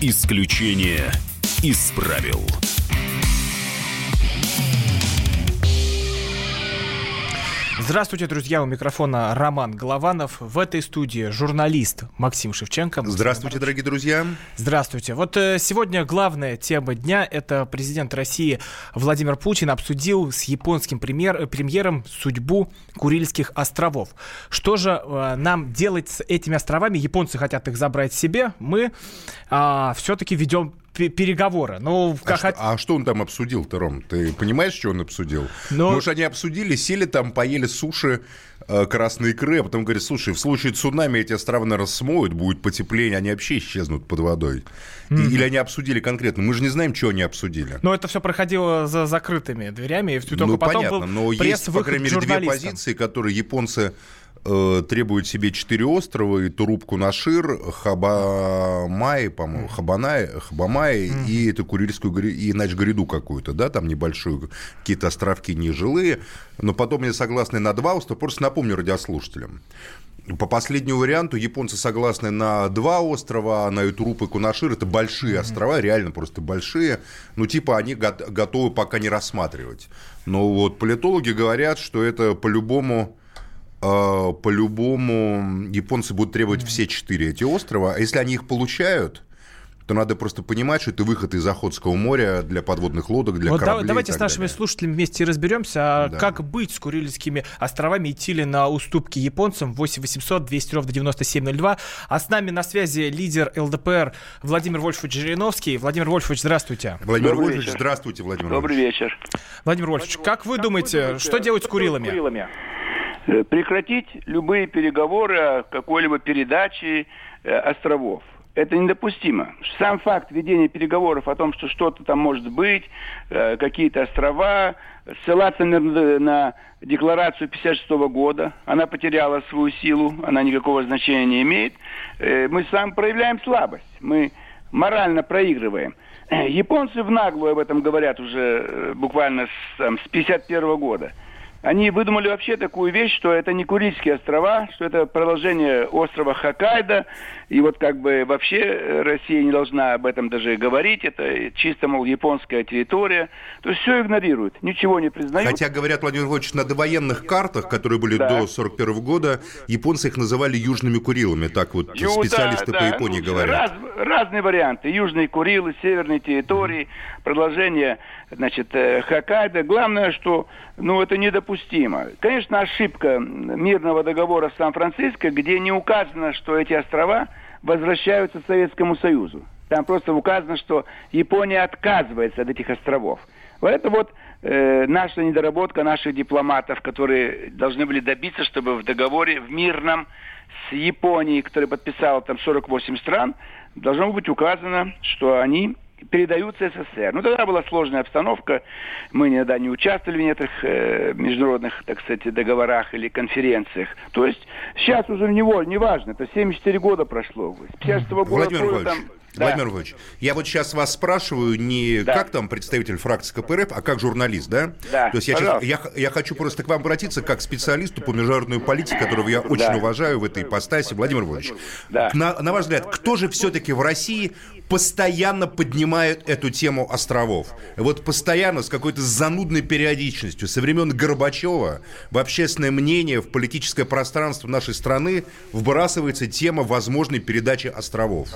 Исключение из Здравствуйте, друзья. У микрофона Роман Голованов. В этой студии журналист Максим Шевченко. Здравствуйте, дорогие друзья. Здравствуйте. Вот э, сегодня главная тема дня – это президент России Владимир Путин обсудил с японским премьер, премьером судьбу Курильских островов. Что же э, нам делать с этими островами? Японцы хотят их забрать себе. Мы а, все-таки ведем переговоры. Ну, как... а, что, а что он там обсудил-то, Ром? Ты понимаешь, что он обсудил? Но... Может, они обсудили, сели там, поели суши, э, красные икры, а потом говорят, слушай, в случае цунами эти острова, наверное, смоют, будет потепление, они вообще исчезнут под водой. Mm-hmm. Или они обсудили конкретно? Мы же не знает, что они обсудили. Но это все проходило за закрытыми дверями, и только ну, потом понятно, был но есть, по крайней мере, две позиции, которые японцы э, требует себе четыре острова, и Турубку Нашир, Хабамай, по-моему, Хабанай, Хабамай mm. и эту Курильскую и Начгориду какую-то, да, там небольшую, какие-то островки нежилые, но потом они согласны на два острова, просто напомню радиослушателям. По последнему варианту японцы согласны на два острова, а на Итуруп и Кунашир. Это большие mm-hmm. острова, реально просто большие. Ну, типа, они готовы пока не рассматривать. Но вот политологи говорят, что это по-любому по-любому японцы будут требовать все четыре эти острова. А если они их получают, то надо просто понимать, что это выход из Охотского моря для подводных лодок, для вот кораблей. Давайте с нашими далее. слушателями вместе разберемся, а да. как быть с Курильскими островами, идти ли на уступки японцам 8 800 200 ровно 9702. А с нами на связи лидер ЛДПР Владимир Вольфович Жириновский. Владимир Вольфович, здравствуйте. Владимир Добрый Вольфович, вечер. здравствуйте, Владимир Добрый Вольфович. вечер. Владимир Вольфович, как вы думаете, что делать с Курилами? С Курилами? Э, прекратить любые переговоры о какой-либо передаче э, островов. Это недопустимо. Сам факт ведения переговоров о том, что что-то там может быть, э, какие-то острова, ссылаться на, на декларацию 56 года, она потеряла свою силу, она никакого значения не имеет. Мы сам проявляем слабость, мы морально проигрываем. Японцы в наглую об этом говорят уже буквально с, с 51 года. Они выдумали вообще такую вещь, что это не Курильские острова, что это продолжение острова Хоккайдо, и вот как бы вообще Россия не должна об этом даже говорить, это чисто, мол, японская территория. То есть все игнорируют, ничего не признают. Хотя, говорят, Владимир Владимирович, на довоенных картах, которые были да. до 41 года, японцы их называли Южными Курилами, так вот Ю, специалисты да, по Японии ну, говорят. Раз, разные варианты, Южные Курилы, Северные территории, mm-hmm. продолжение, значит, э, Хоккайдо. Главное, что, ну, это недопустимо. Конечно, ошибка мирного договора в Сан-Франциско, где не указано, что эти острова возвращаются Советскому Союзу. Там просто указано, что Япония отказывается от этих островов. Вот это вот э, наша недоработка наших дипломатов, которые должны были добиться, чтобы в договоре в мирном с Японией, который подписал там 48 стран, должно быть указано, что они передаются СССР. Ну, тогда была сложная обстановка. Мы никогда не участвовали в некоторых э, международных, так сказать, договорах или конференциях. То есть сейчас уже не, не важно. Это 74 года прошло. С 50 года Владимир там да. Владимир Владимирович, я вот сейчас вас спрашиваю не да. как там представитель фракции КПРФ, а как журналист, да? Да. То есть я, сейчас, я, я хочу просто к вам обратиться как к специалисту по международной политике, которого я очень да. уважаю в этой ипостаси. Владимир Владимирович, да. на, на ваш взгляд, кто же все-таки в России постоянно поднимает эту тему островов? Вот постоянно, с какой-то занудной периодичностью, со времен Горбачева в общественное мнение, в политическое пространство нашей страны вбрасывается тема возможной передачи островов.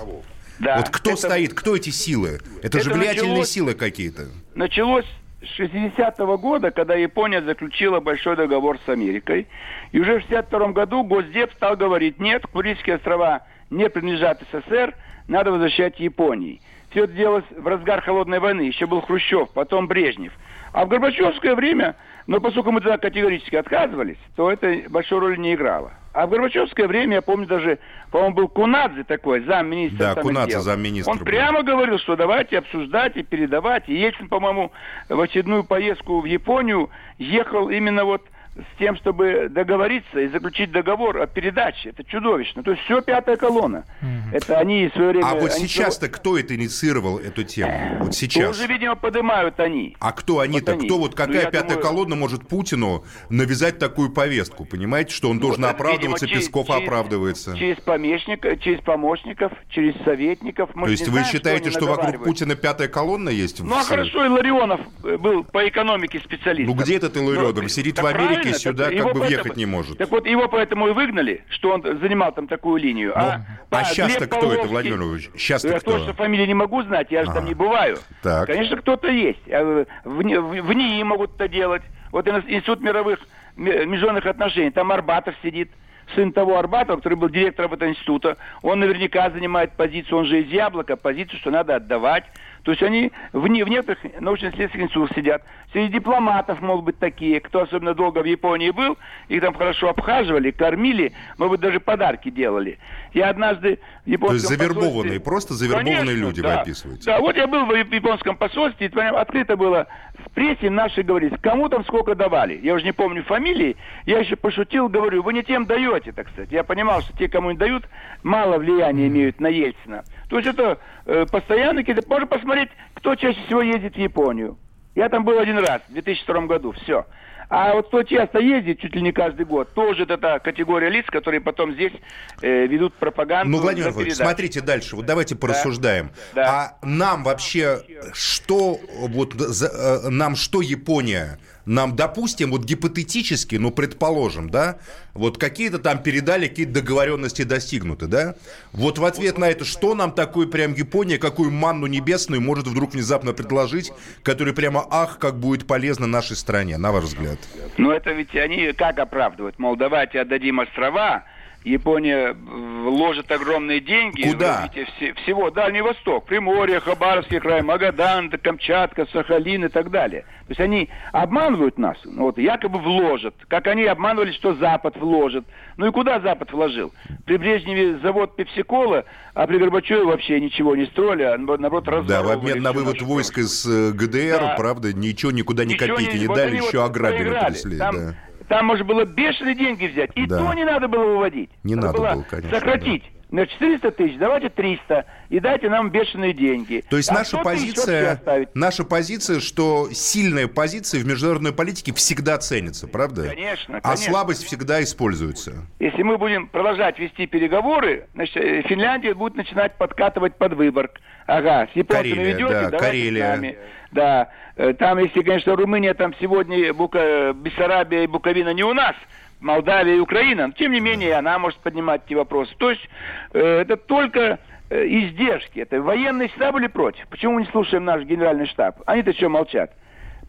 Да. Вот кто это... стоит, кто эти силы? Это, это же влиятельные началось... силы какие-то. Началось с 60-го года, когда Япония заключила большой договор с Америкой. И уже в 62 году Госдеп стал говорить, нет, Курильские острова не принадлежат СССР, надо возвращать Японии. Все это делалось в разгар холодной войны. Еще был Хрущев, потом Брежнев. А в Горбачевское время, но поскольку мы тогда категорически отказывались, то это большой роли не играло. А в Горбачевское время, я помню даже, по-моему, был Кунадзе такой, замминистра. Да, Кунадзе, замминистра. Он был. прямо говорил, что давайте обсуждать и передавать. И Ельцин, по-моему, в очередную поездку в Японию ехал именно вот с тем, чтобы договориться и заключить договор о передаче. Это чудовищно. То есть все пятая колонна. Угу. Это они в свое время... А вот сейчас-то кто это инициировал, эту тему? Вот сейчас. Тоже, видимо, поднимают они. А кто они-то? Вот они. Кто вот какая ну, пятая думаю... колонна может Путину навязать такую повестку? Понимаете, что он ну, должен вот, оправдываться, видимо, Песков через, оправдывается? Через, помощников, через помощников, через советников. Мы То есть вы знаем, считаете, что, что вокруг Путина пятая колонна есть? Ну, а хорошо, Илларионов был по экономике специалист. Ну, где этот Илларионов? Ну, Сидит в Америке, и сюда как бы въехать не может. Так вот, его поэтому и выгнали, что он занимал там такую линию. Ну, а, а, а сейчас-то кто это, Владимир Ильич? Сейчас-то я кто? точно фамилии не могу знать, я же а, там не бываю. Так. Конечно, кто-то есть. В, в, в НИИ могут это делать. Вот Институт мировых международных отношений, там Арбатов сидит сын того Арбатова, который был директором этого института, он наверняка занимает позицию, он же из Яблока, позицию, что надо отдавать. То есть они в, не, в некоторых научно-исследовательских институтах сидят. Среди дипломатов могут быть такие, кто особенно долго в Японии был, их там хорошо обхаживали, кормили, может быть, даже подарки делали. Я однажды в японском То есть завербованные, просто завербованные Конечно, люди да. вы описываете. Да, вот я был в японском посольстве, и открыто было в прессе наши говорили, кому там сколько давали. Я уже не помню фамилии, я еще пошутил, говорю, вы не тем даете, так сказать. Я понимал, что те, кому не дают, мало влияния имеют на Ельцина. То есть это э, постоянно какие-то... Можно посмотреть, кто чаще всего ездит в Японию. Я там был один раз, в 2002 году, все. А вот кто часто ездит, чуть ли не каждый год, тоже это та категория лиц, которые потом здесь э, ведут пропаганду. Ну, Владимир Владимирович, смотрите дальше. Вот давайте порассуждаем. Да. А нам вообще что, вот, за, э, нам что Япония нам, допустим, вот гипотетически, ну, предположим, да, вот какие-то там передали, какие-то договоренности достигнуты, да, вот в ответ на это, что нам такое прям Япония, какую манну небесную может вдруг внезапно предложить, которая прямо, ах, как будет полезно нашей стране, на ваш взгляд? Ну, это ведь они как оправдывают? Мол, давайте отдадим острова, Япония вложит огромные деньги Куда? в развитие всего Дальний Восток, Приморье, Хабаровский край, Магадан, Камчатка, Сахалин и так далее. То есть они обманывают нас, ну вот, якобы вложат, как они обманывали, что Запад вложит. Ну и куда Запад вложил? При Брежневе завод Пепсикола, а при Горбачеве вообще ничего не строили, а наоборот. Да, в обмен на вывод войск из э, ГДР, да. правда, ничего никуда ни копейки не, не дали, еще вот ограбили. Трясли, Там да. Там можно было бешеные деньги взять. И да. то не надо было выводить. Не надо, надо было, конечно. Сократить. Да. На 400 тысяч, давайте 300, и дайте нам бешеные деньги. То есть а наша позиция, наша позиция, что сильная позиция в международной политике всегда ценится, правда? Конечно, конечно. А слабость всегда используется. Если мы будем продолжать вести переговоры, значит, э, Финляндия будет начинать подкатывать под Выборг. Ага, с японцами Карелия, ведете, да, Карелия. с нами. Да, э, там, если, конечно, Румыния, там сегодня Бука, Бессарабия и Буковина не у нас, Молдавия и Украина, тем не менее она может поднимать эти вопросы. То есть э, это только э, издержки. Это военные всегда были против. Почему мы не слушаем наш генеральный штаб? Они-то что молчат?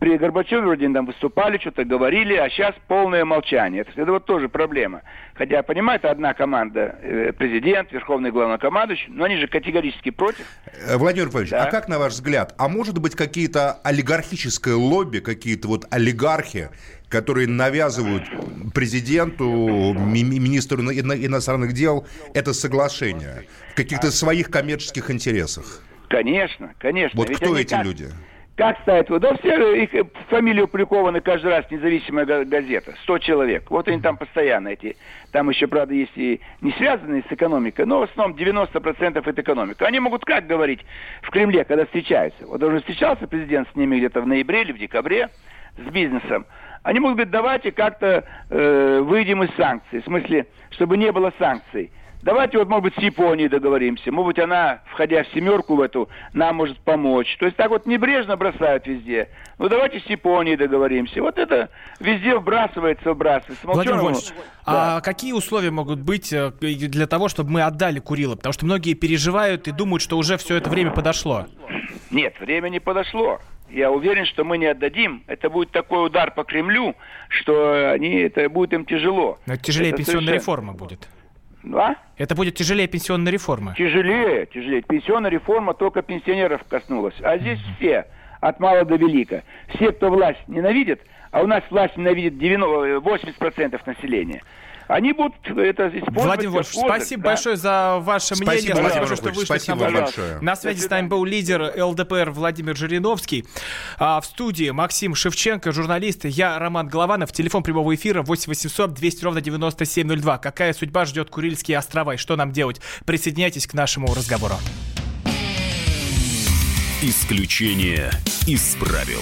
При Горбачеве вроде там выступали, что-то говорили, а сейчас полное молчание. Это, это вот тоже проблема. Хотя, понимаю, это одна команда, э, президент, верховный главнокомандующий, но они же категорически против. Э, Владимир Павлович, да. а как, на ваш взгляд, а может быть какие-то олигархическое лобби, какие-то вот олигархи, которые навязывают президенту, ми- министру иностранных дел это соглашение в каких-то своих коммерческих интересах? Конечно, конечно. Вот Ведь кто эти как... люди? Как ставят? Да все их фамилии опубликованы каждый раз, независимая газета. 100 человек. Вот они там постоянно эти. Там еще, правда, есть и не связанные с экономикой, но в основном 90% это экономика. Они могут как говорить в Кремле, когда встречаются? Вот уже встречался президент с ними где-то в ноябре или в декабре с бизнесом. Они могут говорить, давайте как-то э, выйдем из санкций. В смысле, чтобы не было санкций. Давайте вот, может быть, с Японией договоримся. Может быть, она, входя в семерку в эту, нам может помочь. То есть так вот небрежно бросают везде. Ну, давайте с Японией договоримся. Вот это везде вбрасывается, вбрасывается. Владимир Вольфович, да. а какие условия могут быть э, для того, чтобы мы отдали Курила? Потому что многие переживают и думают, что уже все это время подошло. Нет, время не подошло я уверен, что мы не отдадим. Это будет такой удар по Кремлю, что они, это будет им тяжело. Но это тяжелее это пенсионная совершенно... реформа будет. А? Это будет тяжелее пенсионная реформа. Тяжелее, тяжелее. Пенсионная реформа только пенсионеров коснулась. А здесь все, от мала до велика. Все, кто власть ненавидит, а у нас власть ненавидит 90, 80% населения. Они будут это использовать. Владимир Вольфович, спасибо да. большое за ваше спасибо, мнение. Спасибо большое, что вышли спасибо к нам. Большое. На связи с нами был лидер ЛДПР Владимир Жириновский. А в студии Максим Шевченко, журналист. Я Роман Голованов. Телефон прямого эфира 8 800 200 ровно 9702. Какая судьба ждет Курильские острова и что нам делать? Присоединяйтесь к нашему разговору. Исключение из правил.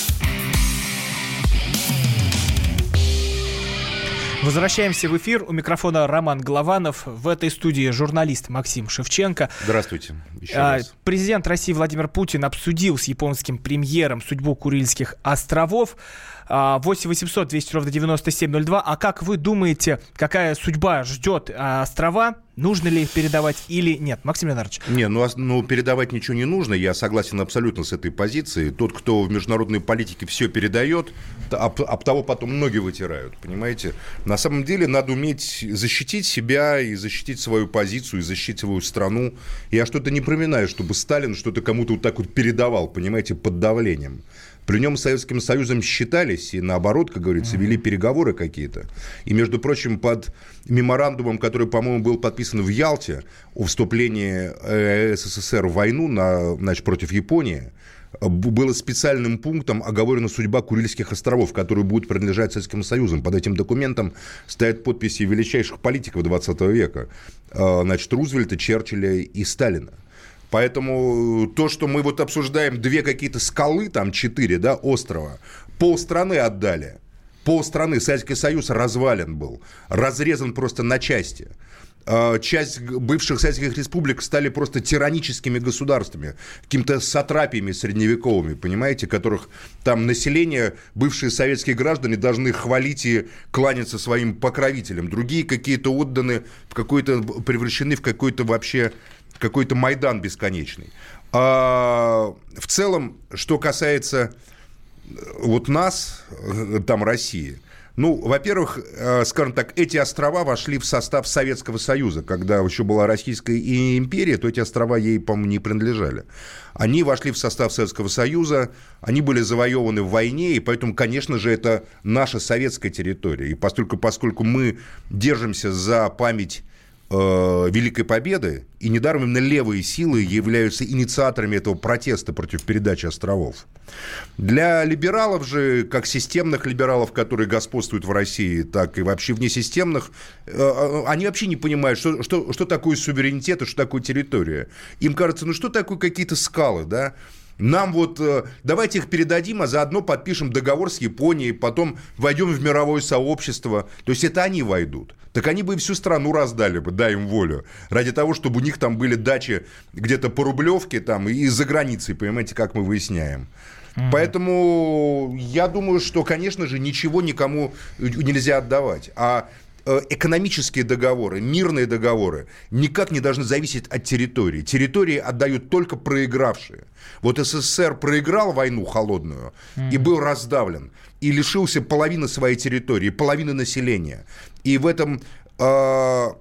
Возвращаемся в эфир. У микрофона Роман Голованов. В этой студии журналист Максим Шевченко. Здравствуйте. Еще а, раз. Президент России Владимир Путин обсудил с японским премьером судьбу Курильских островов. 8 800 200 ровно 9702. А как вы думаете, какая судьба ждет а, острова? Нужно ли их передавать или нет? Максим Леонардович. Не, ну, ну передавать ничего не нужно. Я согласен абсолютно с этой позицией. Тот, кто в международной политике все передает, об, об того потом ноги вытирают, понимаете? На самом деле надо уметь защитить себя и защитить свою позицию, и защитить свою страну. Я что-то не проминаю, чтобы Сталин что-то кому-то вот так вот передавал, понимаете, под давлением. При нем с Советским Союзом считались и, наоборот, как говорится, вели переговоры какие-то. И, между прочим, под меморандумом, который, по-моему, был подписан в Ялте о вступлении э, СССР в войну на, значит, против Японии, было специальным пунктом оговорена судьба Курильских островов, которые будут принадлежать Советскому Союзу. Под этим документом стоят подписи величайших политиков 20 века. Э, значит, Рузвельта, Черчилля и Сталина. Поэтому то, что мы вот обсуждаем две какие-то скалы, там четыре, да, острова, полстраны отдали. Полстраны Советский Союз развален был, разрезан просто на части часть бывших советских республик стали просто тираническими государствами, какими-то сатрапиями средневековыми, понимаете, которых там население, бывшие советские граждане должны хвалить и кланяться своим покровителям. Другие какие-то отданы, в какой-то, превращены в какой-то вообще какой-то Майдан бесконечный. А в целом, что касается э, вот нас, э, там России, ну, во-первых, э, скажем так, эти острова вошли в состав Советского Союза. Когда еще была Российская империя, то эти острова ей, по-моему, не принадлежали. Они вошли в состав Советского Союза, они были завоеваны в войне, и поэтому, конечно же, это наша советская территория. И поскольку, поскольку мы держимся за память Великой Победы, и недаром именно левые силы являются инициаторами этого протеста против передачи островов. Для либералов же, как системных либералов, которые господствуют в России, так и вообще внесистемных, э, э, они вообще не понимают, что, что, что такое суверенитет и что такое территория. Им кажется, ну что такое какие-то скалы, да? Нам вот э, давайте их передадим, а заодно подпишем договор с Японией, потом войдем в мировое сообщество. То есть это они войдут. Так они бы и всю страну раздали бы, дай им волю. Ради того, чтобы у них там были дачи где-то по Рублевке там и за границей, понимаете, как мы выясняем. Mm-hmm. Поэтому я думаю, что, конечно же, ничего никому нельзя отдавать. А экономические договоры, мирные договоры никак не должны зависеть от территории. Территории отдают только проигравшие. Вот СССР проиграл войну холодную mm-hmm. и был раздавлен, и лишился половины своей территории, половины населения. И в этом... Э-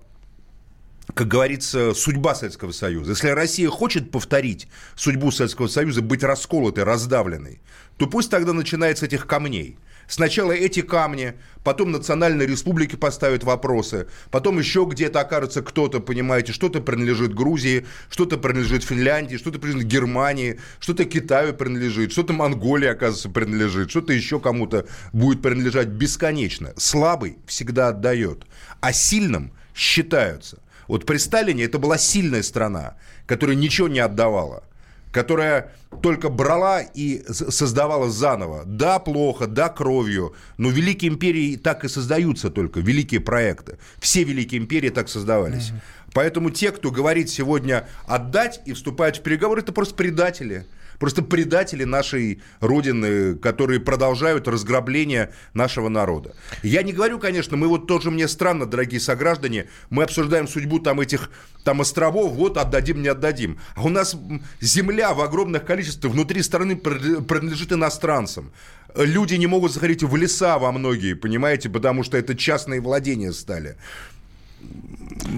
как говорится, судьба Советского Союза. Если Россия хочет повторить судьбу Советского Союза, быть расколотой, раздавленной, то пусть тогда начинается этих камней – Сначала эти камни, потом национальные республики поставят вопросы, потом еще где-то окажется кто-то, понимаете, что-то принадлежит Грузии, что-то принадлежит Финляндии, что-то принадлежит Германии, что-то Китаю принадлежит, что-то Монголии, оказывается, принадлежит, что-то еще кому-то будет принадлежать бесконечно. Слабый всегда отдает, а сильным считаются. Вот при Сталине это была сильная страна, которая ничего не отдавала которая только брала и создавала заново. Да, плохо, да, кровью, но великие империи так и создаются только, великие проекты. Все великие империи так создавались. Угу. Поэтому те, кто говорит сегодня отдать и вступают в переговоры, это просто предатели. Просто предатели нашей Родины, которые продолжают разграбление нашего народа. Я не говорю, конечно, мы вот тоже мне странно, дорогие сограждане, мы обсуждаем судьбу там этих там островов, вот отдадим, не отдадим. А у нас земля в огромных количествах внутри страны принадлежит иностранцам. Люди не могут заходить в леса во многие, понимаете, потому что это частные владения стали.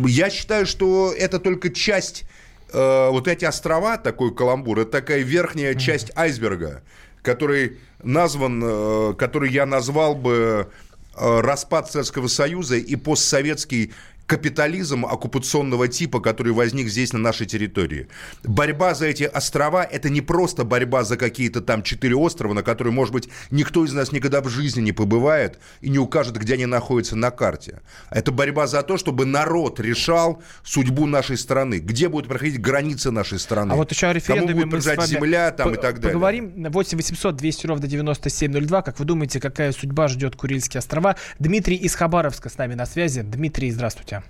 Я считаю, что это только часть, э, вот эти острова, такой каламбур, это такая верхняя часть айсберга, который назван, э, который я назвал бы э, распад Советского Союза и постсоветский капитализм оккупационного типа, который возник здесь, на нашей территории. Борьба за эти острова – это не просто борьба за какие-то там четыре острова, на которые, может быть, никто из нас никогда в жизни не побывает и не укажет, где они находятся на карте. Это борьба за то, чтобы народ решал судьбу нашей страны, где будут проходить границы нашей страны. А вот еще о референдуме Кому будет мы земля там и так далее. Поговорим. 8 800 200 ровно 9702. Как вы думаете, какая судьба ждет Курильские острова? Дмитрий из Хабаровска с нами на связи. Дмитрий, здравствуйте.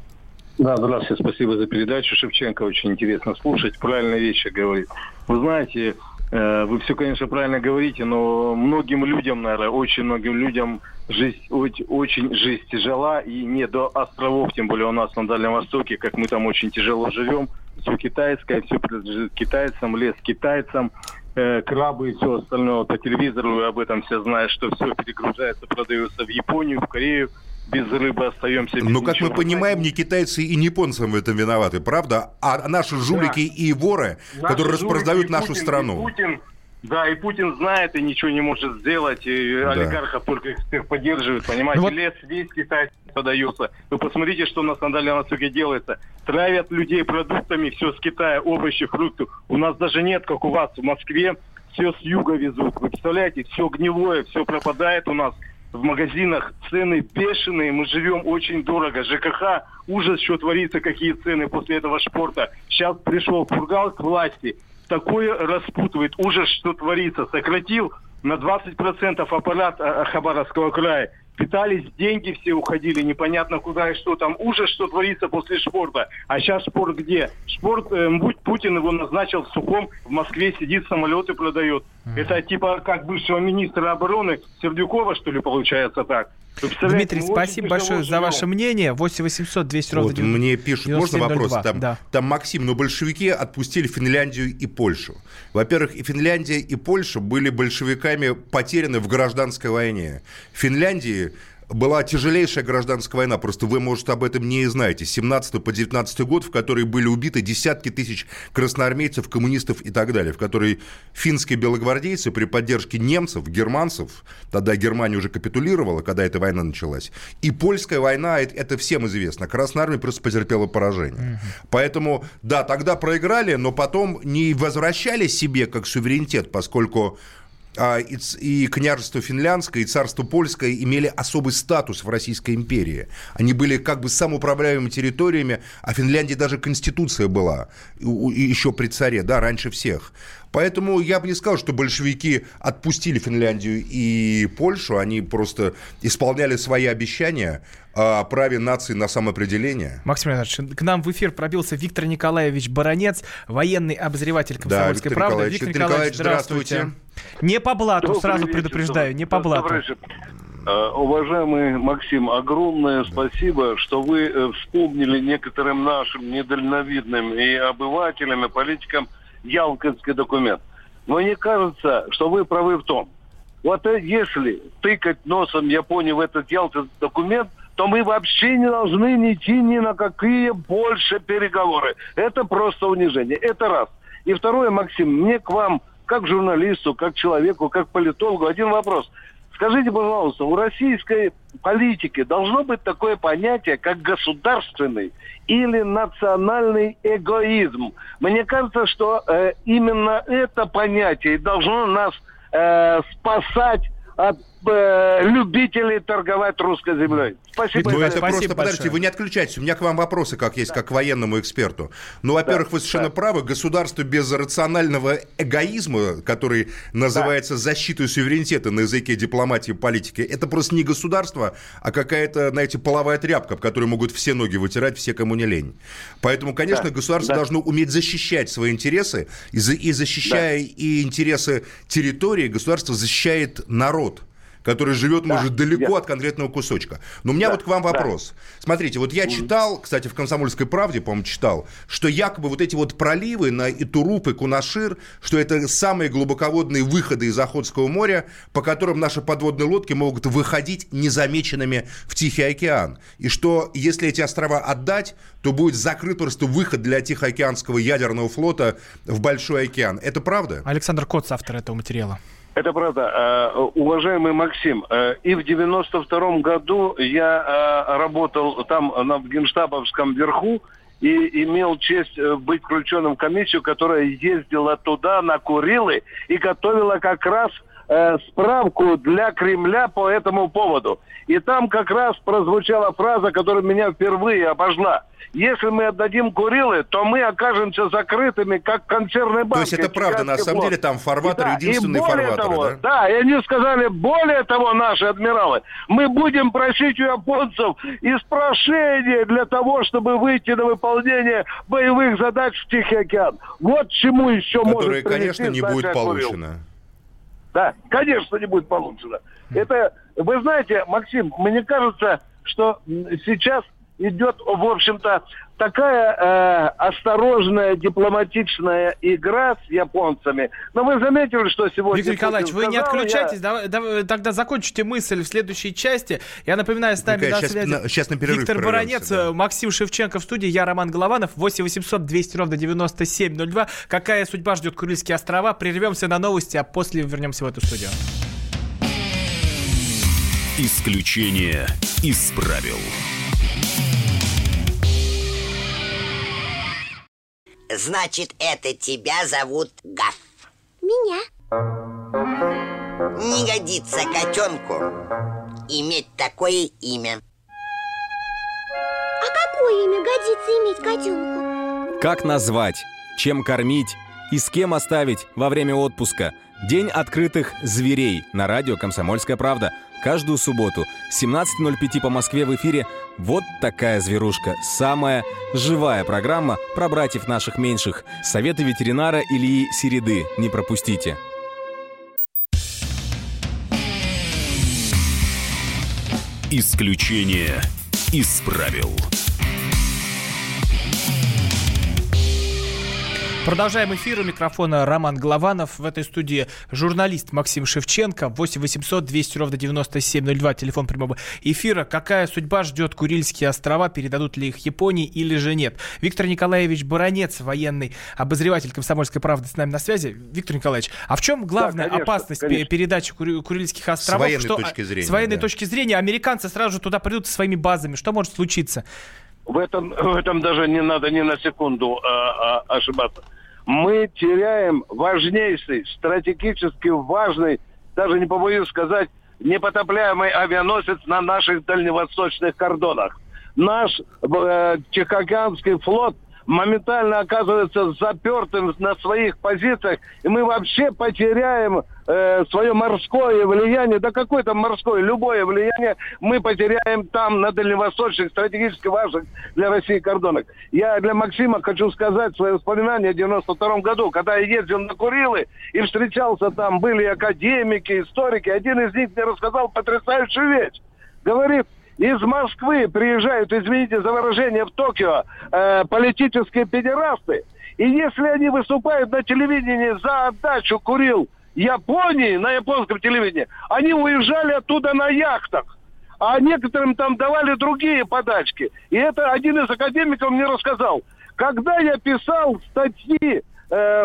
Да, здравствуйте, спасибо за передачу. Шевченко очень интересно слушать, правильные вещи говорит. Вы знаете, э, вы все, конечно, правильно говорите, но многим людям, наверное, очень многим людям жизнь, очень, жизнь тяжела, и не до островов, тем более у нас на Дальнем Востоке, как мы там очень тяжело живем, все китайское, все принадлежит китайцам, лес китайцам, э, крабы и все остальное. По телевизору об этом все знают, что все перегружается, продается в Японию, в Корею без рыбы остаемся без Ну, как мы понимаем, не китайцы и не японцы в этом виноваты, правда? А наши жулики да. и воры, наши которые распродают нашу Путин, страну. И Путин, да, и Путин знает и ничего не может сделать, и да. олигархов только их поддерживают, понимаете? Ну, вот... Лес весь китайский подается. Вы посмотрите, что у нас на Дальнем Востоке делается. Травят людей продуктами, все с Китая, овощи, фрукты. У нас даже нет, как у вас в Москве, все с юга везут. Вы представляете, все гнилое, все пропадает у нас в магазинах цены бешеные, мы живем очень дорого. ЖКХ, ужас, что творится, какие цены после этого спорта. Сейчас пришел Фургал к власти, такое распутывает, ужас, что творится. Сократил на 20% аппарат э, Хабаровского края питались, деньги все уходили, непонятно куда и что там. Ужас, что творится после спорта. А сейчас спорт где? Спорт, э, будь Путин его назначил в Сухом, в Москве сидит, самолеты продает. Mm-hmm. Это типа как бывшего министра обороны Сердюкова, что ли, получается так? Дмитрий, спасибо большое за ваше мнение. 8 800 200 ровно вот, Мне пишут, можно вопрос? Там, да. там, Максим, но большевики отпустили Финляндию и Польшу. Во-первых, и Финляндия, и Польша были большевиками потеряны в гражданской войне. Финляндии была тяжелейшая гражданская война, просто вы, может, об этом не знаете. 17 по 19 год, в которой были убиты десятки тысяч красноармейцев, коммунистов и так далее, в которой финские белогвардейцы при поддержке немцев, германцев, тогда Германия уже капитулировала, когда эта война началась, и польская война, это всем известно, Красная Армия просто потерпела поражение. Угу. Поэтому, да, тогда проиграли, но потом не возвращали себе как суверенитет, поскольку и, княжество Финляндское, и царство Польское имели особый статус в Российской империи. Они были как бы самоуправляемыми территориями, а Финляндии даже конституция была еще при царе, да, раньше всех. Поэтому я бы не сказал, что большевики отпустили Финляндию и Польшу, они просто исполняли свои обещания о праве нации на самоопределение. Максим Леонидович, к нам в эфир пробился Виктор Николаевич Баранец, военный обозреватель «Комсомольской да, правды». Виктор, Виктор Николаевич, здравствуйте. здравствуйте. Не по блату, Добрый сразу вечер. предупреждаю, не по блату. Uh, уважаемый Максим, огромное спасибо, что вы uh, вспомнили некоторым нашим недальновидным и обывателям, и политикам Ялтинский документ. Но мне кажется, что вы правы в том, вот если тыкать носом Японии в этот Ялтинский документ, то мы вообще не должны идти ни на какие больше переговоры. Это просто унижение. Это раз. И второе, Максим, мне к вам как журналисту, как человеку, как политологу один вопрос. Скажите, пожалуйста, у российской политики должно быть такое понятие, как государственный или национальный эгоизм. Мне кажется, что э, именно это понятие должно нас э, спасать от э, любителей торговать русской землей. Спасибо. Ну, это Спасибо просто, большое. подождите, вы не отключайтесь. У меня к вам вопросы, как есть, да. как к военному эксперту. Ну, во-первых, да. вы совершенно да. правы. Государство без рационального эгоизма, который называется да. защитой суверенитета на языке дипломатии и политики, это просто не государство, а какая-то, знаете, половая тряпка, в которой могут все ноги вытирать, все, кому не лень. Поэтому, конечно, да. государство да. должно уметь защищать свои интересы, и, и защищая да. и интересы территории, государство защищает народ который живет, да, может, далеко я... от конкретного кусочка. Но у меня да, вот к вам вопрос. Да. Смотрите, вот я читал, кстати, в «Комсомольской правде», по-моему, читал, что якобы вот эти вот проливы на Итуруп и Кунашир, что это самые глубоководные выходы из Охотского моря, по которым наши подводные лодки могут выходить незамеченными в Тихий океан. И что если эти острова отдать, то будет закрыт просто выход для Тихоокеанского ядерного флота в Большой океан. Это правда? Александр Коц, автор этого материала. Это правда. Э, уважаемый Максим, э, и в 92 году я э, работал там на Генштабовском верху и имел честь быть включенным в комиссию, которая ездила туда на Курилы и готовила как раз справку для Кремля по этому поводу. И там как раз прозвучала фраза, которая меня впервые обожгла – если мы отдадим Курилы, то мы окажемся закрытыми, как консервный банк. То есть это правда, на самом деле там фарватер да, единственный фарватер, того, да? Да, и они сказали, более того, наши адмиралы, мы будем просить у японцев испрошение для того, чтобы выйти на выполнение боевых задач в Тихий океан. Вот чему еще Которые, может конечно, не будет получено. Да, конечно, не будет получено. Это, вы знаете, Максим, мне кажется, что сейчас идет, в общем-то, такая э, осторожная дипломатичная игра с японцами. Но вы заметили, что сегодня... Виктор Николаевич, Путин вы сказал, не отключайтесь, я... давай, давай, тогда закончите мысль в следующей части. Я напоминаю, с нами на сейчас, связи на, сейчас на Виктор Баранец, да. Максим Шевченко в студии, я Роман Голованов, 8 800 200 ровно 9702. Какая судьба ждет Курильские острова? Прервемся на новости, а после вернемся в эту студию. Исключение из правил. Значит, это тебя зовут Гаф. Меня. Не годится котенку иметь такое имя. А какое имя годится иметь котенку? Как назвать, чем кормить и с кем оставить во время отпуска? День открытых зверей на радио «Комсомольская правда» каждую субботу 17.05 по Москве в эфире «Вот такая зверушка». Самая живая программа про братьев наших меньших. Советы ветеринара Ильи Середы. Не пропустите. Исключение из правил. Продолжаем эфир. У микрофона Роман Голованов. В этой студии журналист Максим Шевченко. 8 800 200 ровно 9702. Телефон прямого эфира. Какая судьба ждет Курильские острова? Передадут ли их Японии или же нет? Виктор Николаевич Баранец, военный обозреватель «Комсомольской правды» с нами на связи. Виктор Николаевич, а в чем главная да, конечно, опасность конечно. передачи Курильских островов? С военной Что, точки зрения. С военной да. точки зрения. Американцы сразу же туда придут со своими базами. Что может случиться? В этом, в этом даже не надо ни на секунду а, а, ошибаться. Мы теряем важнейший, стратегически важный, даже не побоюсь сказать, непотопляемый авианосец на наших дальневосточных кордонах. Наш э, Тихоокеанский флот – моментально оказывается запертым на своих позициях, и мы вообще потеряем э, свое морское влияние, да какое там морское, любое влияние мы потеряем там, на дальневосточных, стратегически важных для России кордонах. Я для Максима хочу сказать свои воспоминания в 92 году, когда я ездил на Курилы и встречался там, были академики, историки, один из них мне рассказал потрясающую вещь. Говорит, из Москвы приезжают, извините за выражение, в Токио э, политические педерасты. И если они выступают на телевидении за отдачу Курил Японии, на японском телевидении, они уезжали оттуда на яхтах. А некоторым там давали другие подачки. И это один из академиков мне рассказал. Когда я писал статьи э,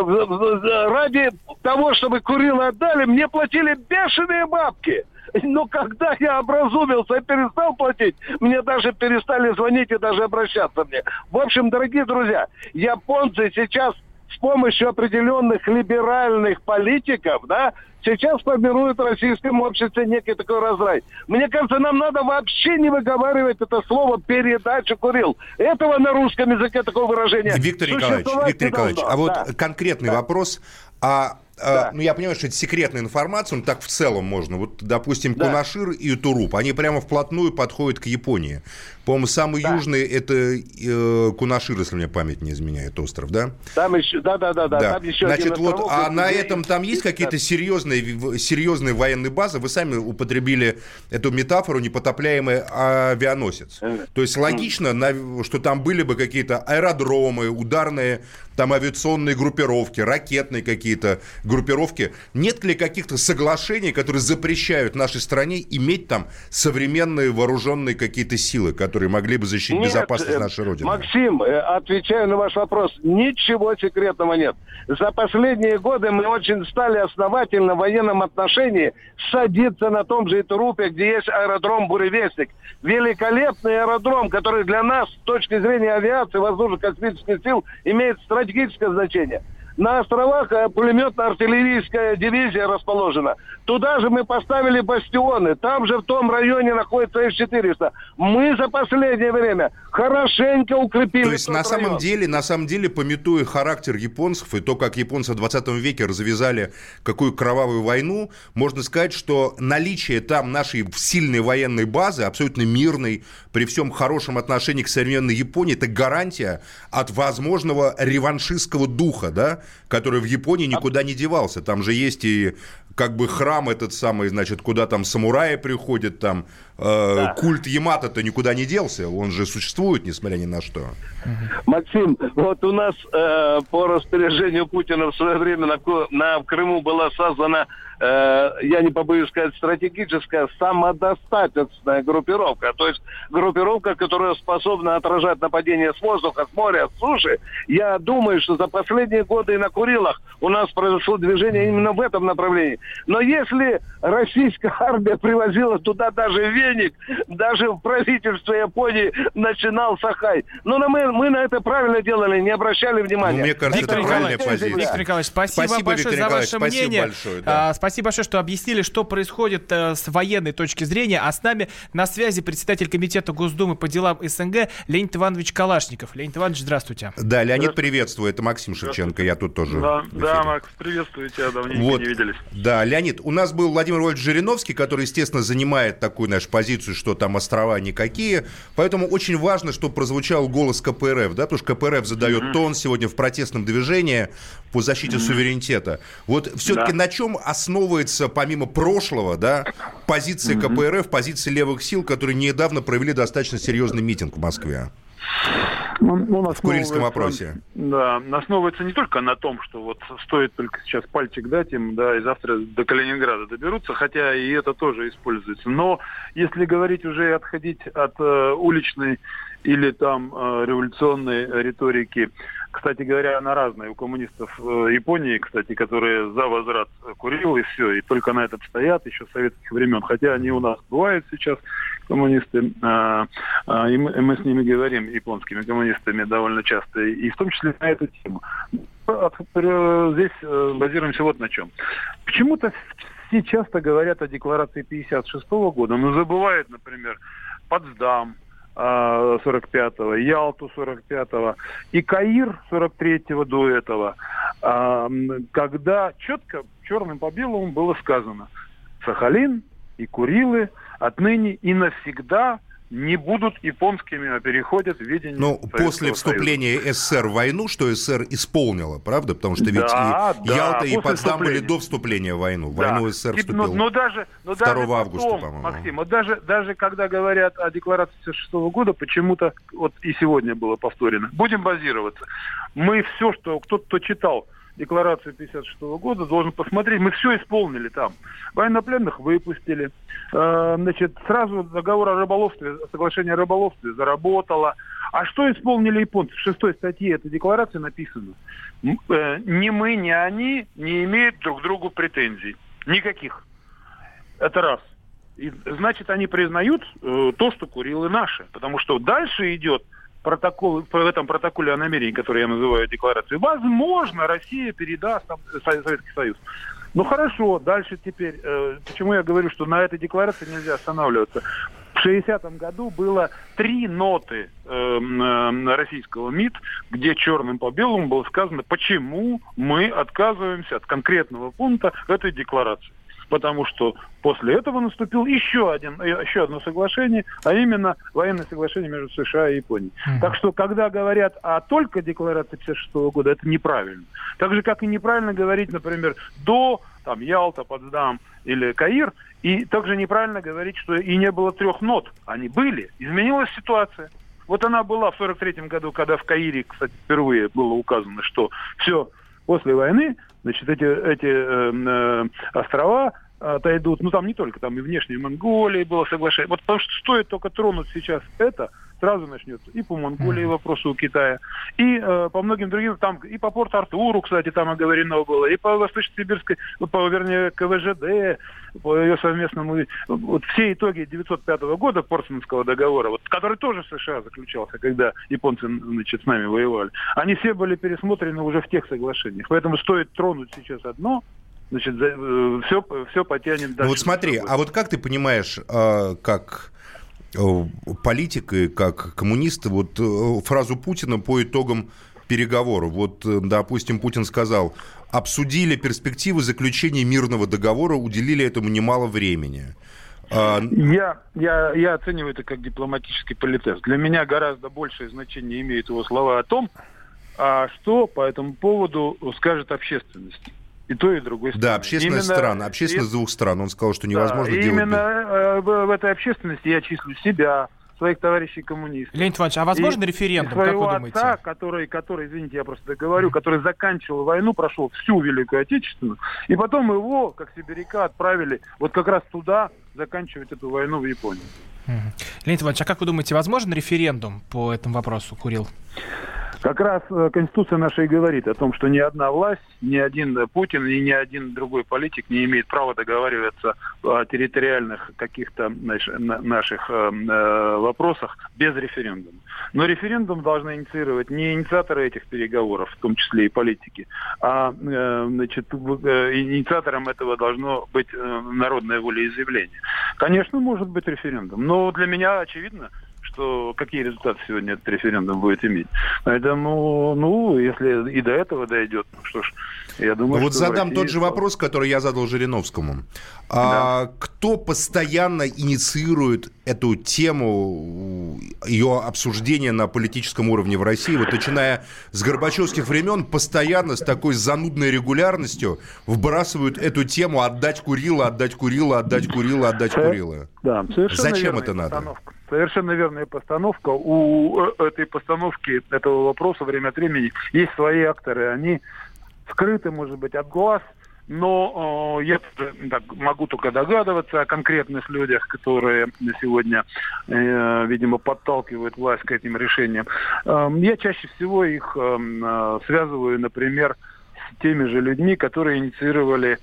ради того, чтобы Курил отдали, мне платили бешеные бабки – но когда я образумился и перестал платить, мне даже перестали звонить и даже обращаться мне. В общем, дорогие друзья, японцы сейчас с помощью определенных либеральных политиков, да, сейчас формирует в российском обществе некий такой разрай. Мне кажется, нам надо вообще не выговаривать это слово «передача курил». Этого на русском языке такого выражения Виктор Николаевич, Виктор Николаевич, а вот да. конкретный да. вопрос. А да. ну, я понимаю, что это секретная информация, но так в целом можно. Вот, допустим, да. Кунашир и Туруп, они прямо вплотную подходят к Японии. По-моему, самый да. южный это э, Кунашир, если мне память не изменяет, остров, да? Там еще, да, да, да, да. Там еще Значит, вот, островок, а на этом там есть какие-то серьезные, серьезные военные базы? Вы сами употребили эту метафору непотопляемый авианосец. Э. То есть логично, что там были бы какие-то аэродромы, ударные там авиационные группировки, ракетные какие-то группировки. Нет ли каких-то соглашений, которые запрещают нашей стране иметь там современные вооруженные какие-то силы, которые могли бы защитить нет, безопасность э, нашей Родины? Максим, э, отвечаю на ваш вопрос, ничего секретного нет. За последние годы мы очень стали основательно в военном отношении садиться на том же Итурупе, где есть аэродром Буревестник. Великолепный аэродром, который для нас с точки зрения авиации, воздушно-космических сил имеет стратегическое значение. На островах э, пулеметно-артиллерийская дивизия расположена. Туда же мы поставили бастионы. Там же в том районе находится С-400. Мы за последнее время хорошенько укрепили. То есть на самом район. деле, на самом деле, пометуя характер японцев и то, как японцы в 20 веке развязали какую кровавую войну, можно сказать, что наличие там нашей сильной военной базы, абсолютно мирной, при всем хорошем отношении к современной Японии, это гарантия от возможного реваншистского духа, да, который в Японии никуда не девался. Там же есть и как бы храм этот самый, значит, куда там самураи приходят, там э, да. культ Ямато-то никуда не делся, он же существует, несмотря ни на что. Максим, вот у нас э, по распоряжению Путина в свое время на, на Крыму была создана Э, я не побоюсь сказать, стратегическая самодостаточная группировка. То есть группировка, которая способна отражать нападения с воздуха, с моря, с суши. Я думаю, что за последние годы и на Курилах у нас произошло движение именно в этом направлении. Но если российская армия привозила туда даже веник, даже в правительстве Японии начинал Сахай. Ну, мы, мы на это правильно делали, не обращали внимания. Ну, мне кажется, Виктор это правильная позиция. Виктор Николаевич, спасибо, спасибо большое Виктор за ваше мнение. Большое, да. А, спасибо большое, что объяснили, что происходит э, с военной точки зрения. А с нами на связи председатель комитета Госдумы по делам СНГ Леонид Иванович Калашников. Леонид Иванович, здравствуйте. Да, Леонид, приветствую. Это Максим Шевченко. Я тут тоже. Да, да Макс, приветствую тебя. Давненько вот. не виделись. Да, Леонид, у нас был Владимир Вольфович Жириновский, который, естественно, занимает такую нашу позицию, что там острова никакие. Поэтому очень важно, чтобы прозвучал голос КПРФ, да, потому что КПРФ задает mm-hmm. тон сегодня в протестном движении по защите mm-hmm. суверенитета. Вот все-таки да. на чем основывается, помимо прошлого, да, позиция mm-hmm. КПРФ, позиция левых сил, которые недавно провели достаточно серьезный митинг в Москве? Он, он ну, в Курильском вопросе. Да, основывается не только на том, что вот стоит только сейчас пальчик дать им, да, и завтра до Калининграда доберутся, хотя и это тоже используется. Но если говорить уже отходить от э, уличной или там э, революционной риторики. Кстати говоря, она разная. У коммунистов э, Японии, кстати, которые за возврат курил и все, и только на этом стоят еще с советских времен. Хотя они у нас бывают сейчас, коммунисты, э, э, и, мы, с ними говорим, японскими коммунистами, довольно часто, и в том числе на эту тему. Здесь базируемся вот на чем. Почему-то все часто говорят о декларации 56 года, но забывают, например, Потсдам, 45-го, Ялту 45-го и Каир 43-го до этого, когда четко черным по белому было сказано Сахалин и Курилы отныне и навсегда не будут японскими, а переходят в видение Ну, после вступления Союза. СССР в войну, что СССР исполнила, правда? Потому что ведь да, и да, Ялта, и Потсдам были до вступления в войну. В да. войну СССР и, вступил но, но даже, но 2 даже августа, потом, по-моему. Максим, вот даже, даже когда говорят о декларации 1966 года, почему-то, вот и сегодня было повторено, будем базироваться. Мы все, что кто-то читал, декларацию 56 года, должен посмотреть. Мы все исполнили там. Военнопленных выпустили. Э, значит, сразу договор о рыболовстве, соглашение о рыболовстве заработало. А что исполнили японцы? В шестой статье этой декларации написано. Э, ни мы, ни они не имеют друг к другу претензий. Никаких. Это раз. И, значит, они признают э, то, что Курилы наши. Потому что дальше идет протокол, в этом протоколе о намерении, который я называю декларацией, возможно, Россия передаст там, Советский Союз. Ну хорошо, дальше теперь, э, почему я говорю, что на этой декларации нельзя останавливаться. В 60-м году было три ноты э, российского МИД, где черным по белому было сказано, почему мы отказываемся от конкретного пункта этой декларации потому что после этого наступил еще, один, э, еще одно соглашение, а именно военное соглашение между США и Японией. Mm-hmm. Так что, когда говорят о только декларации 56 года, это неправильно. Так же, как и неправильно говорить, например, до там, Ялта, Потсдам или Каир, и также неправильно говорить, что и не было трех нот. Они были. Изменилась ситуация. Вот она была в 43 году, когда в Каире, кстати, впервые было указано, что все, после войны, значит, эти, эти э, э, острова отойдут, ну там не только, там и внешней Монголии было соглашение. Вот потому что стоит только тронуть сейчас это, сразу начнется и по Монголии вопросы у Китая, и э, по многим другим, там и по Порт-Артуру, кстати, там оговорено было, и по Восточно-Сибирской, по, вернее, КВЖД, по ее совместному, вот все итоги 905 года Портсманского договора, вот, который тоже в США заключался, когда японцы, значит, с нами воевали, они все были пересмотрены уже в тех соглашениях. Поэтому стоит тронуть сейчас одно, значит, все, все потянет дальше. Ну вот смотри, а вот как ты понимаешь, э, как э, политик и как коммунист, вот э, фразу Путина по итогам переговоров. Вот, допустим, Путин сказал, обсудили перспективы заключения мирного договора, уделили этому немало времени. А, я, я, я оцениваю это как дипломатический политез. Для меня гораздо большее значение имеют его слова о том, а что по этому поводу скажет общественность. И то, и другой стороны. Да, общественность именно... стран, общественность и... двух стран. Он сказал, что невозможно да, делать... Именно э, в этой общественности я числю себя, своих товарищей коммунистов. Леонид Иванович, а возможно и, референдум, и своего как вы думаете? отца, который, который, извините, я просто говорю, который заканчивал войну, прошел всю Великую Отечественную, и потом его, как сибиряка, отправили вот как раз туда заканчивать эту войну в Японии. Леонид Иванович, а как вы думаете, возможен референдум по этому вопросу, Курил? Как раз э, Конституция наша и говорит о том, что ни одна власть, ни один Путин и ни один другой политик не имеет права договариваться о территориальных каких-то наших э, э, вопросах без референдума. Но референдум должны инициировать не инициаторы этих переговоров, в том числе и политики, а значит, инициатором этого должно быть народное волеизъявление. Конечно, может быть референдум, но для меня очевидно, что какие результаты сегодня этот референдум будет иметь. Поэтому, ну, если и до этого дойдет, ну что ж, я думаю, ну, Вот задам тот же вопрос, который я задал Жириновскому. А да. кто постоянно инициирует эту тему, ее обсуждение на политическом уровне в России, вот начиная с Горбачевских времен, постоянно с такой занудной регулярностью вбрасывают эту тему отдать Курила, отдать Курила, отдать Курила, отдать Курила. Да, Зачем это надо? Постановка. Совершенно верная постановка. У э, этой постановки этого вопроса время от времени есть свои акторы. Они скрыты, может быть, от глаз, но э, я так, могу только догадываться о конкретных людях, которые сегодня, э, видимо, подталкивают власть к этим решениям. Э, я чаще всего их э, э связываю, например, с теми же людьми, которые инициировали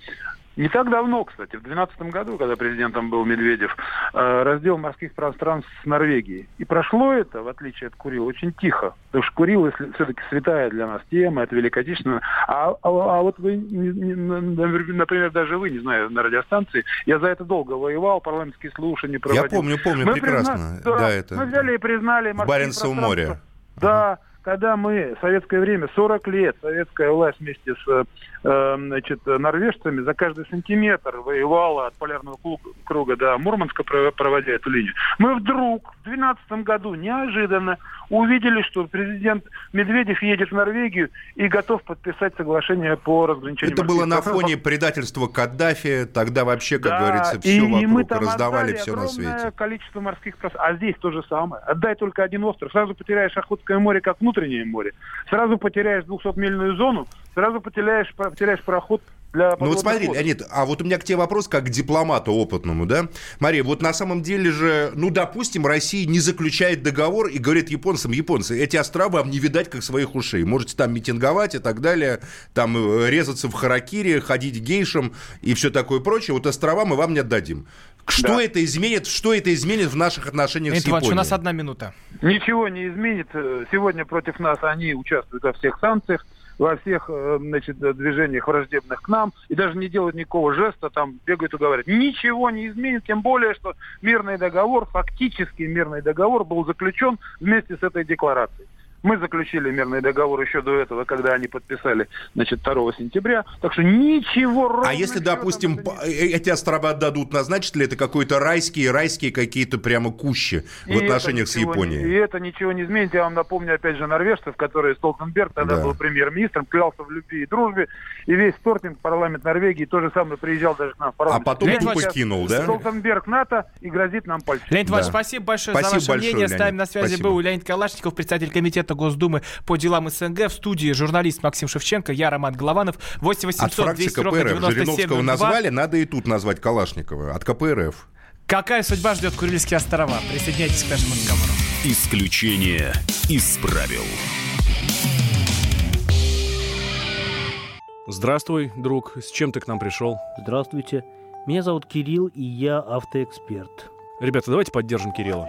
не так давно, кстати, в 2012 году, когда президентом был Медведев, э, раздел морских пространств с Норвегией. И прошло это, в отличие от Курила, очень тихо. Потому что Курил все-таки святая для нас тема, это великодечно. А, а, а вот вы, например, даже вы, не знаю, на радиостанции, я за это долго воевал, парламентские слушания проводил. Я помню, помню мы прекрасно. Призна... Да, да, это... Мы взяли и признали В Баренцевом море. Да, ага когда мы, в советское время, 40 лет, советская власть вместе с э, значит, норвежцами за каждый сантиметр воевала от полярного круга до Мурманска, проводя эту линию. Мы вдруг в 2012 году неожиданно увидели, что президент Медведев едет в Норвегию и готов подписать соглашение по разграничению. Это было на фоне предательства Каддафи, тогда вообще, как да, говорится, все и вокруг мы раздавали все на свете. количество морских пространств. А здесь то же самое. Отдай только один остров, сразу потеряешь Охотское море как внутреннее море, сразу потеряешь 200-мильную зону, сразу потеряешь, потеряешь пароход для Ну вот смотри, фото. Леонид, а вот у меня к тебе вопрос как к дипломату опытному, да? Мария, вот на самом деле же, ну, допустим, Россия не заключает договор и говорит японцам, японцы, эти острова вам не видать как своих ушей. Можете там митинговать и так далее, там э, резаться в харакири, ходить гейшем и все такое прочее. Вот острова мы вам не отдадим. Что да. это изменит? Что это изменит в наших отношениях Леонид с Японией? у нас одна минута. Ничего не изменит. Сегодня против нас они участвуют во всех санкциях во всех э, значит, движениях враждебных к нам и даже не делают никакого жеста, там бегают и говорят. Ничего не изменит, тем более, что мирный договор, фактически мирный договор был заключен вместе с этой декларацией. Мы заключили мирный договор еще до этого, когда они подписали, значит, 2 сентября. Так что ничего А если, допустим, э, эти острова отдадут, назначит ли это какой-то райские, райские какие-то прямо кущи в отношениях с Японией? Не, и это ничего не изменит. Я вам напомню, опять же, норвежцев, которые Столтенберг тогда да. был премьер-министром, клялся в любви и дружбе. И весь Стортинг, парламент Норвегии, тоже самое приезжал даже к нам в парламент. А потом тупо кинул, да? Столтенберг НАТО и грозит нам пальцем. Леонид да. спасибо большое спасибо за ваше большое, мнение. Леонид. С нами на связи спасибо. был Леонид Калашников, председатель комитета депутата Госдумы по делам СНГ. В студии журналист Максим Шевченко, я Роман Голованов. 8 800 200 КПРФ. Жириновского назвали, надо и тут назвать Калашникова. От КПРФ. Какая судьба ждет Курильские острова? Присоединяйтесь к нашему разговору. Исключение из правил. Здравствуй, друг. С чем ты к нам пришел? Здравствуйте. Меня зовут Кирилл, и я автоэксперт. Ребята, давайте поддержим Кирилла.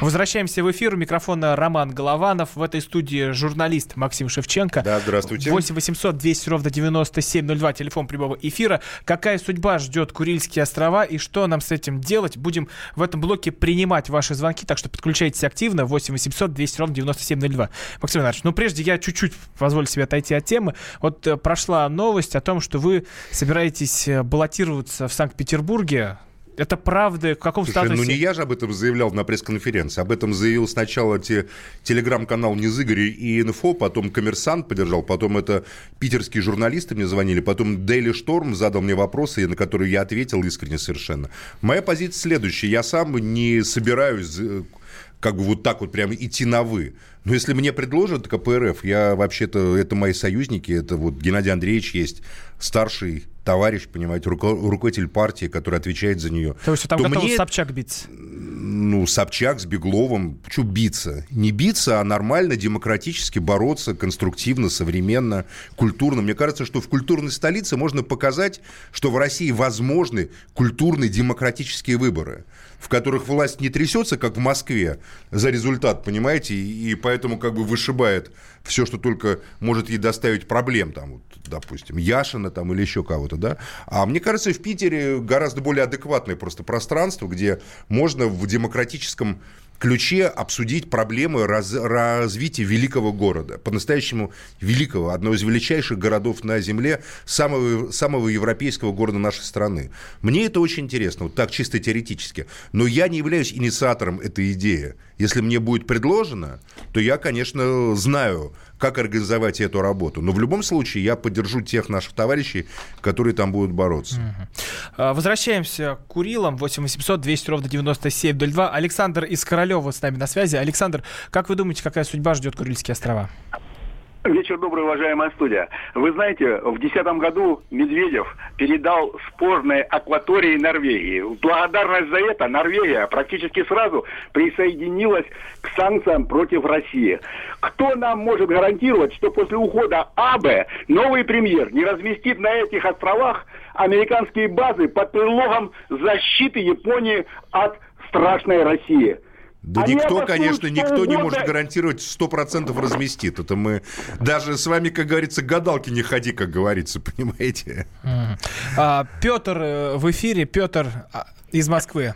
Возвращаемся в эфир. У микрофона Роман Голованов. В этой студии журналист Максим Шевченко. Да, здравствуйте. 8 800 200 ровно 9702, телефон прямого эфира. Какая судьба ждет Курильские острова и что нам с этим делать? Будем в этом блоке принимать ваши звонки, так что подключайтесь активно. 8 800 200 ровно 9702. Максим Иванович, ну прежде я чуть-чуть позволю себе отойти от темы. Вот э, прошла новость о том, что вы собираетесь э, баллотироваться в Санкт-Петербурге это правда? В каком Слушай, статусе? ну не я же об этом заявлял на пресс-конференции. Об этом заявил сначала те, телеграм-канал Незыгорь и Инфо, потом Коммерсант поддержал, потом это питерские журналисты мне звонили, потом Дейли Шторм задал мне вопросы, на которые я ответил искренне совершенно. Моя позиция следующая. Я сам не собираюсь э, как бы вот так вот прямо идти на «вы». Но если мне предложат КПРФ, я вообще-то, это мои союзники, это вот Геннадий Андреевич есть, старший товарищ, понимаете, руководитель партии, который отвечает за нее. То есть там то готов мне... Собчак биться? Ну, Собчак с Бегловым. Что биться? Не биться, а нормально, демократически бороться, конструктивно, современно, культурно. Мне кажется, что в культурной столице можно показать, что в России возможны культурные демократические выборы, в которых власть не трясется, как в Москве, за результат, понимаете, и поэтому как бы вышибает все, что только может ей доставить проблем, там, вот, допустим, Яшина там или еще кого-то, да. А мне кажется, в Питере гораздо более адекватное просто пространство, где можно в демократическом ключе обсудить проблемы раз, развития великого города, по-настоящему великого, одного из величайших городов на Земле, самого, самого европейского города нашей страны. Мне это очень интересно, вот так чисто теоретически. Но я не являюсь инициатором этой идеи. Если мне будет предложено, то я, конечно, знаю, как организовать эту работу. Но в любом случае я поддержу тех наших товарищей, которые там будут бороться. Угу. Возвращаемся к Курилам. 8 800 200 ровно 9702. Александр из Королева с нами на связи. Александр, как вы думаете, какая судьба ждет Курильские острова? Вечер добрый, уважаемая студия. Вы знаете, в 2010 году Медведев передал спорные акватории Норвегии. В благодарность за это Норвегия практически сразу присоединилась к санкциям против России. Кто нам может гарантировать, что после ухода АБ новый премьер не разместит на этих островах американские базы под предлогом защиты Японии от страшной России? Да Они никто, конечно, никто не может гарантировать 100% разместит. Это мы даже с вами, как говорится, гадалки не ходи, как говорится, понимаете? А, Петр э, в эфире. Петр а, из Москвы.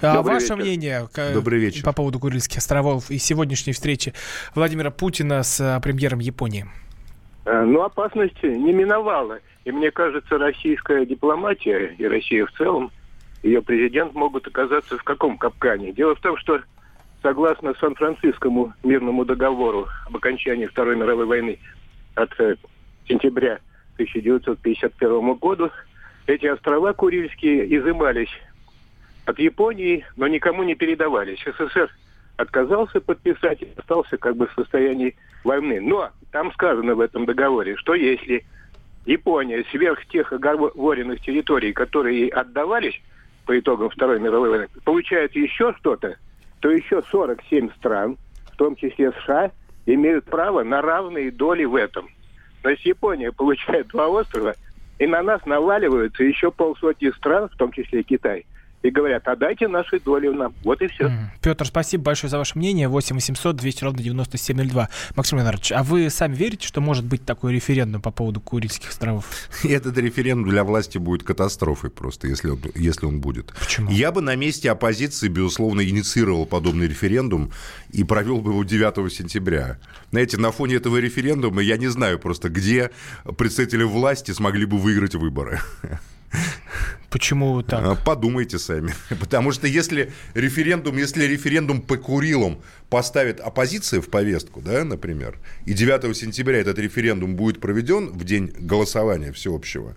А ваше вечер. мнение Добрый вечер. по поводу Курильских островов и сегодняшней встречи Владимира Путина с а, премьером Японии? Э, ну, опасности не миновала. И мне кажется, российская дипломатия и Россия в целом – ее президент могут оказаться в каком капкане. Дело в том, что согласно Сан-Францискому мирному договору об окончании Второй мировой войны от э, сентября 1951 году. Эти острова Курильские изымались от Японии, но никому не передавались. СССР отказался подписать и остался как бы в состоянии войны. Но там сказано в этом договоре, что если Япония сверх тех оговоренных территорий, которые ей отдавались по итогам Второй мировой войны, получает еще что-то, то еще 47 стран, в том числе США, имеют право на равные доли в этом. То есть Япония получает два острова, и на нас наваливаются еще полсотни стран, в том числе Китай, и говорят, отдайте наши доли нам. Вот и все. Петр, спасибо большое за ваше мнение. 8 800 200 ровно 9702. Максим Леонардович, а вы сами верите, что может быть такой референдум по поводу Курильских островов? Этот референдум для власти будет катастрофой просто, если он, если он будет. Почему? Я бы на месте оппозиции, безусловно, инициировал подобный референдум и провел бы его 9 сентября. Знаете, на фоне этого референдума я не знаю просто, где представители власти смогли бы выиграть выборы. Почему так? А, подумайте сами. Потому что если референдум, если референдум по Курилам поставит оппозиция в повестку, да, например, и 9 сентября этот референдум будет проведен в день голосования всеобщего,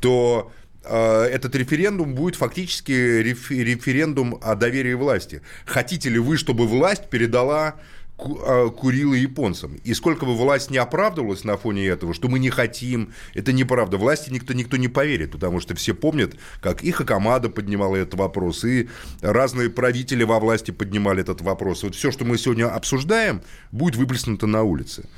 то э, этот референдум будет фактически референдум о доверии власти. Хотите ли вы, чтобы власть передала а, курила японцам. И сколько бы власть не оправдывалась на фоне этого, что мы не хотим, это неправда. Власти никто, никто не поверит, потому что все помнят, как и Хакамада поднимала этот вопрос, и разные правители во власти поднимали этот вопрос. Вот все, что мы сегодня обсуждаем, будет выплеснуто на улице.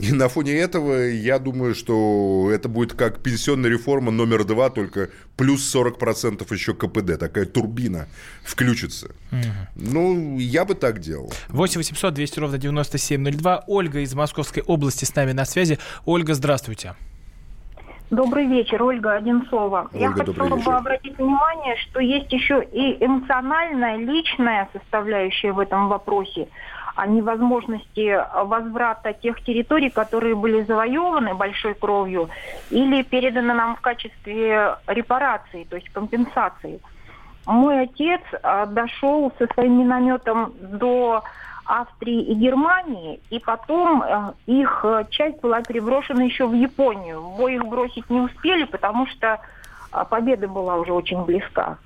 И на фоне этого я думаю, что это будет как пенсионная реформа номер два, только плюс 40% еще КПД. Такая турбина включится. Угу. Ну, я бы так делал. 8 800 200 ровно 9702. Ольга из Московской области с нами на связи. Ольга, здравствуйте. Добрый вечер, Ольга Одинцова. Ольга, Я хотела бы обратить внимание, что есть еще и эмоциональная, личная составляющая в этом вопросе о невозможности возврата тех территорий, которые были завоеваны большой кровью или переданы нам в качестве репарации, то есть компенсации. Мой отец а, дошел со своим минометом до Австрии и Германии, и потом э, их часть была переброшена еще в Японию. В бой их бросить не успели, потому что а, победа была уже очень близка.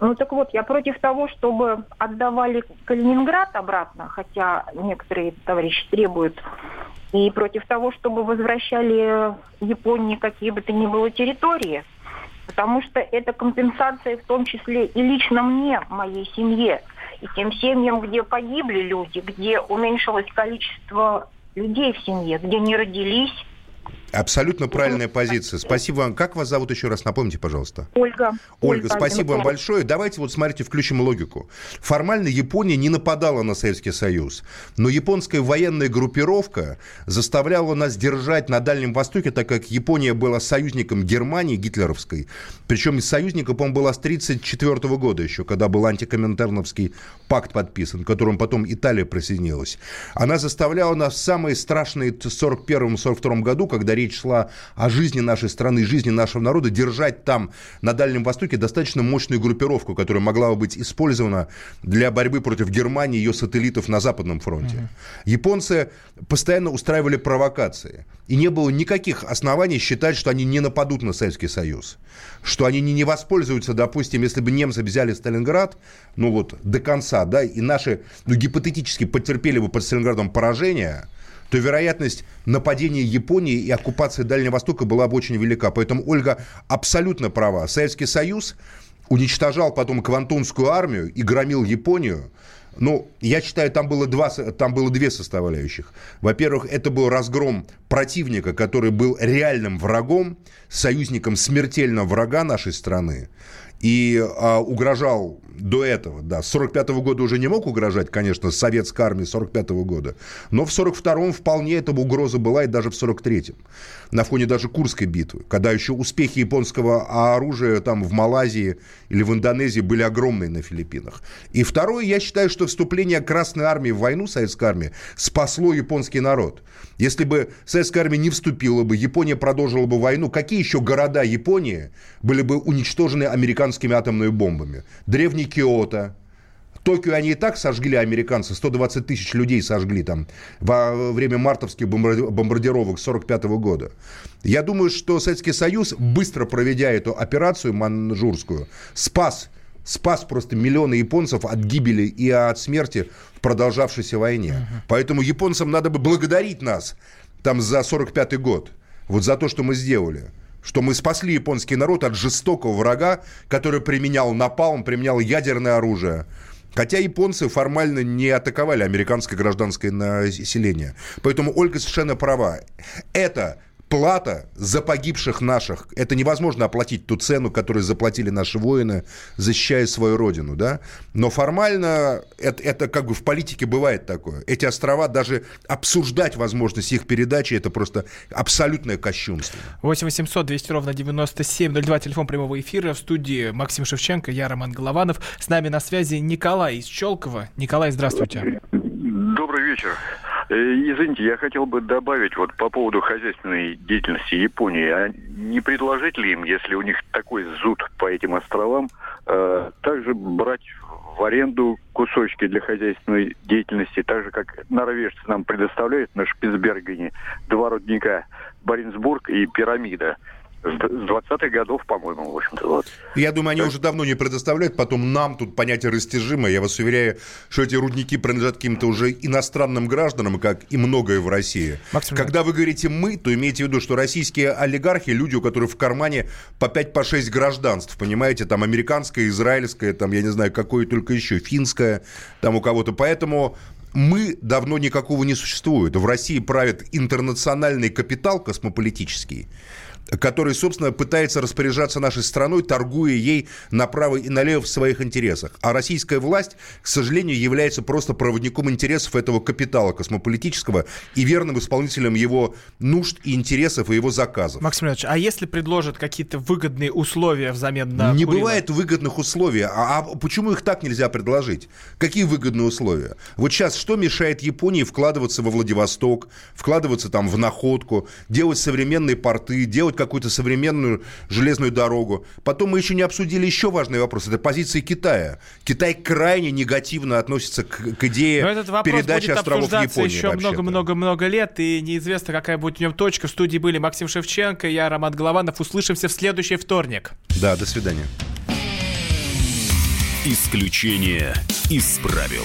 Ну так вот, я против того, чтобы отдавали Калининград обратно, хотя некоторые товарищи требуют, и против того, чтобы возвращали Японии какие бы то ни было территории, потому что это компенсация в том числе и лично мне, моей семье, и тем семьям, где погибли люди, где уменьшилось количество людей в семье, где не родились Абсолютно правильная позиция. Спасибо вам. Как вас зовут еще раз? Напомните, пожалуйста. Ольга. Ольга, Ольга спасибо вам большое. Давайте вот смотрите, включим логику. Формально Япония не нападала на Советский Союз, но японская военная группировка заставляла нас держать на Дальнем Востоке, так как Япония была союзником Германии гитлеровской. Причем из союзника, по-моему, была с 1934 года еще, когда был антикоминтерновский пакт подписан, к которому потом Италия присоединилась. Она заставляла нас в самые страшные 1941-1942 году, когда речь шла о жизни нашей страны, жизни нашего народа, держать там, на Дальнем Востоке, достаточно мощную группировку, которая могла бы быть использована для борьбы против Германии и ее сателлитов на Западном фронте. Угу. Японцы постоянно устраивали провокации. И не было никаких оснований считать, что они не нападут на Советский Союз. Что они не, не воспользуются, допустим, если бы немцы взяли Сталинград, ну вот, до конца, да, и наши, ну, гипотетически потерпели бы под Сталинградом поражение – то вероятность нападения Японии и оккупации Дальнего Востока была бы очень велика. Поэтому Ольга абсолютно права. Советский Союз уничтожал потом Квантунскую армию и громил Японию. Ну, я считаю, там было, два, там было две составляющих. Во-первых, это был разгром противника, который был реальным врагом, союзником смертельного врага нашей страны и а, угрожал до этого, да, с 45 -го года уже не мог угрожать, конечно, советской армии 45 -го года, но в 42-м вполне эта угроза была, и даже в 43-м, на фоне даже Курской битвы, когда еще успехи японского оружия там в Малайзии или в Индонезии были огромные на Филиппинах. И второе, я считаю, что вступление Красной армии в войну, советской армии, спасло японский народ. Если бы советская армия не вступила бы, Япония продолжила бы войну, какие еще города Японии были бы уничтожены американскими атомными бомбами? Древний Киото, Токио они и так сожгли американцы, 120 тысяч людей сожгли там во время мартовских бомбардировок 45 года. Я думаю, что Советский Союз, быстро проведя эту операцию манжурскую, спас спас просто миллионы японцев от гибели и от смерти в продолжавшейся войне. Uh-huh. Поэтому японцам надо бы благодарить нас там за 45-й год. Вот за то, что мы сделали что мы спасли японский народ от жестокого врага, который применял напалм, применял ядерное оружие. Хотя японцы формально не атаковали американское гражданское население. Поэтому Ольга совершенно права. Это плата за погибших наших. Это невозможно оплатить ту цену, которую заплатили наши воины, защищая свою родину, да? Но формально это, это как бы в политике бывает такое. Эти острова, даже обсуждать возможность их передачи, это просто абсолютное кощунство. 8 800 200 ровно 9702, телефон прямого эфира. В студии Максим Шевченко, я Роман Голованов. С нами на связи Николай из Челкова. Николай, здравствуйте. Добрый вечер. Э, извините, я хотел бы добавить вот по поводу хозяйственной деятельности Японии. А не предложить ли им, если у них такой зуд по этим островам, э, также брать в аренду кусочки для хозяйственной деятельности, так же, как норвежцы нам предоставляют на Шпицбергене два рудника Баренцбург и Пирамида с 20-х годов, по-моему, в общем-то. Вот. Я думаю, они так. уже давно не предоставляют, потом нам тут понятие растяжимое. Я вас уверяю, что эти рудники принадлежат каким-то уже иностранным гражданам, как и многое в России. Максим, Когда вы говорите «мы», то имейте в виду, что российские олигархи, люди, у которых в кармане по 5 по 6 гражданств, понимаете, там американское, израильское, там, я не знаю, какое только еще, финское, там у кого-то. Поэтому мы давно никакого не существует. В России правит интернациональный капитал космополитический который, собственно, пытается распоряжаться нашей страной, торгуя ей направо и налево в своих интересах. А российская власть, к сожалению, является просто проводником интересов этого капитала космополитического и верным исполнителем его нужд и интересов и его заказов. Максим Ильич, а если предложат какие-то выгодные условия взамен на Не куриное? бывает выгодных условий. А, а почему их так нельзя предложить? Какие выгодные условия? Вот сейчас что мешает Японии вкладываться во Владивосток, вкладываться там в находку, делать современные порты, делать какую-то современную железную дорогу. Потом мы еще не обсудили еще важный вопрос. Это позиции Китая. Китай крайне негативно относится к, к идее Но этот передачи будет островов Японии. еще много-много-много лет, и неизвестно, какая будет в нем точка. В студии были Максим Шевченко, я Роман Голованов. Услышимся в следующий вторник. Да, до свидания. Исключение из правил.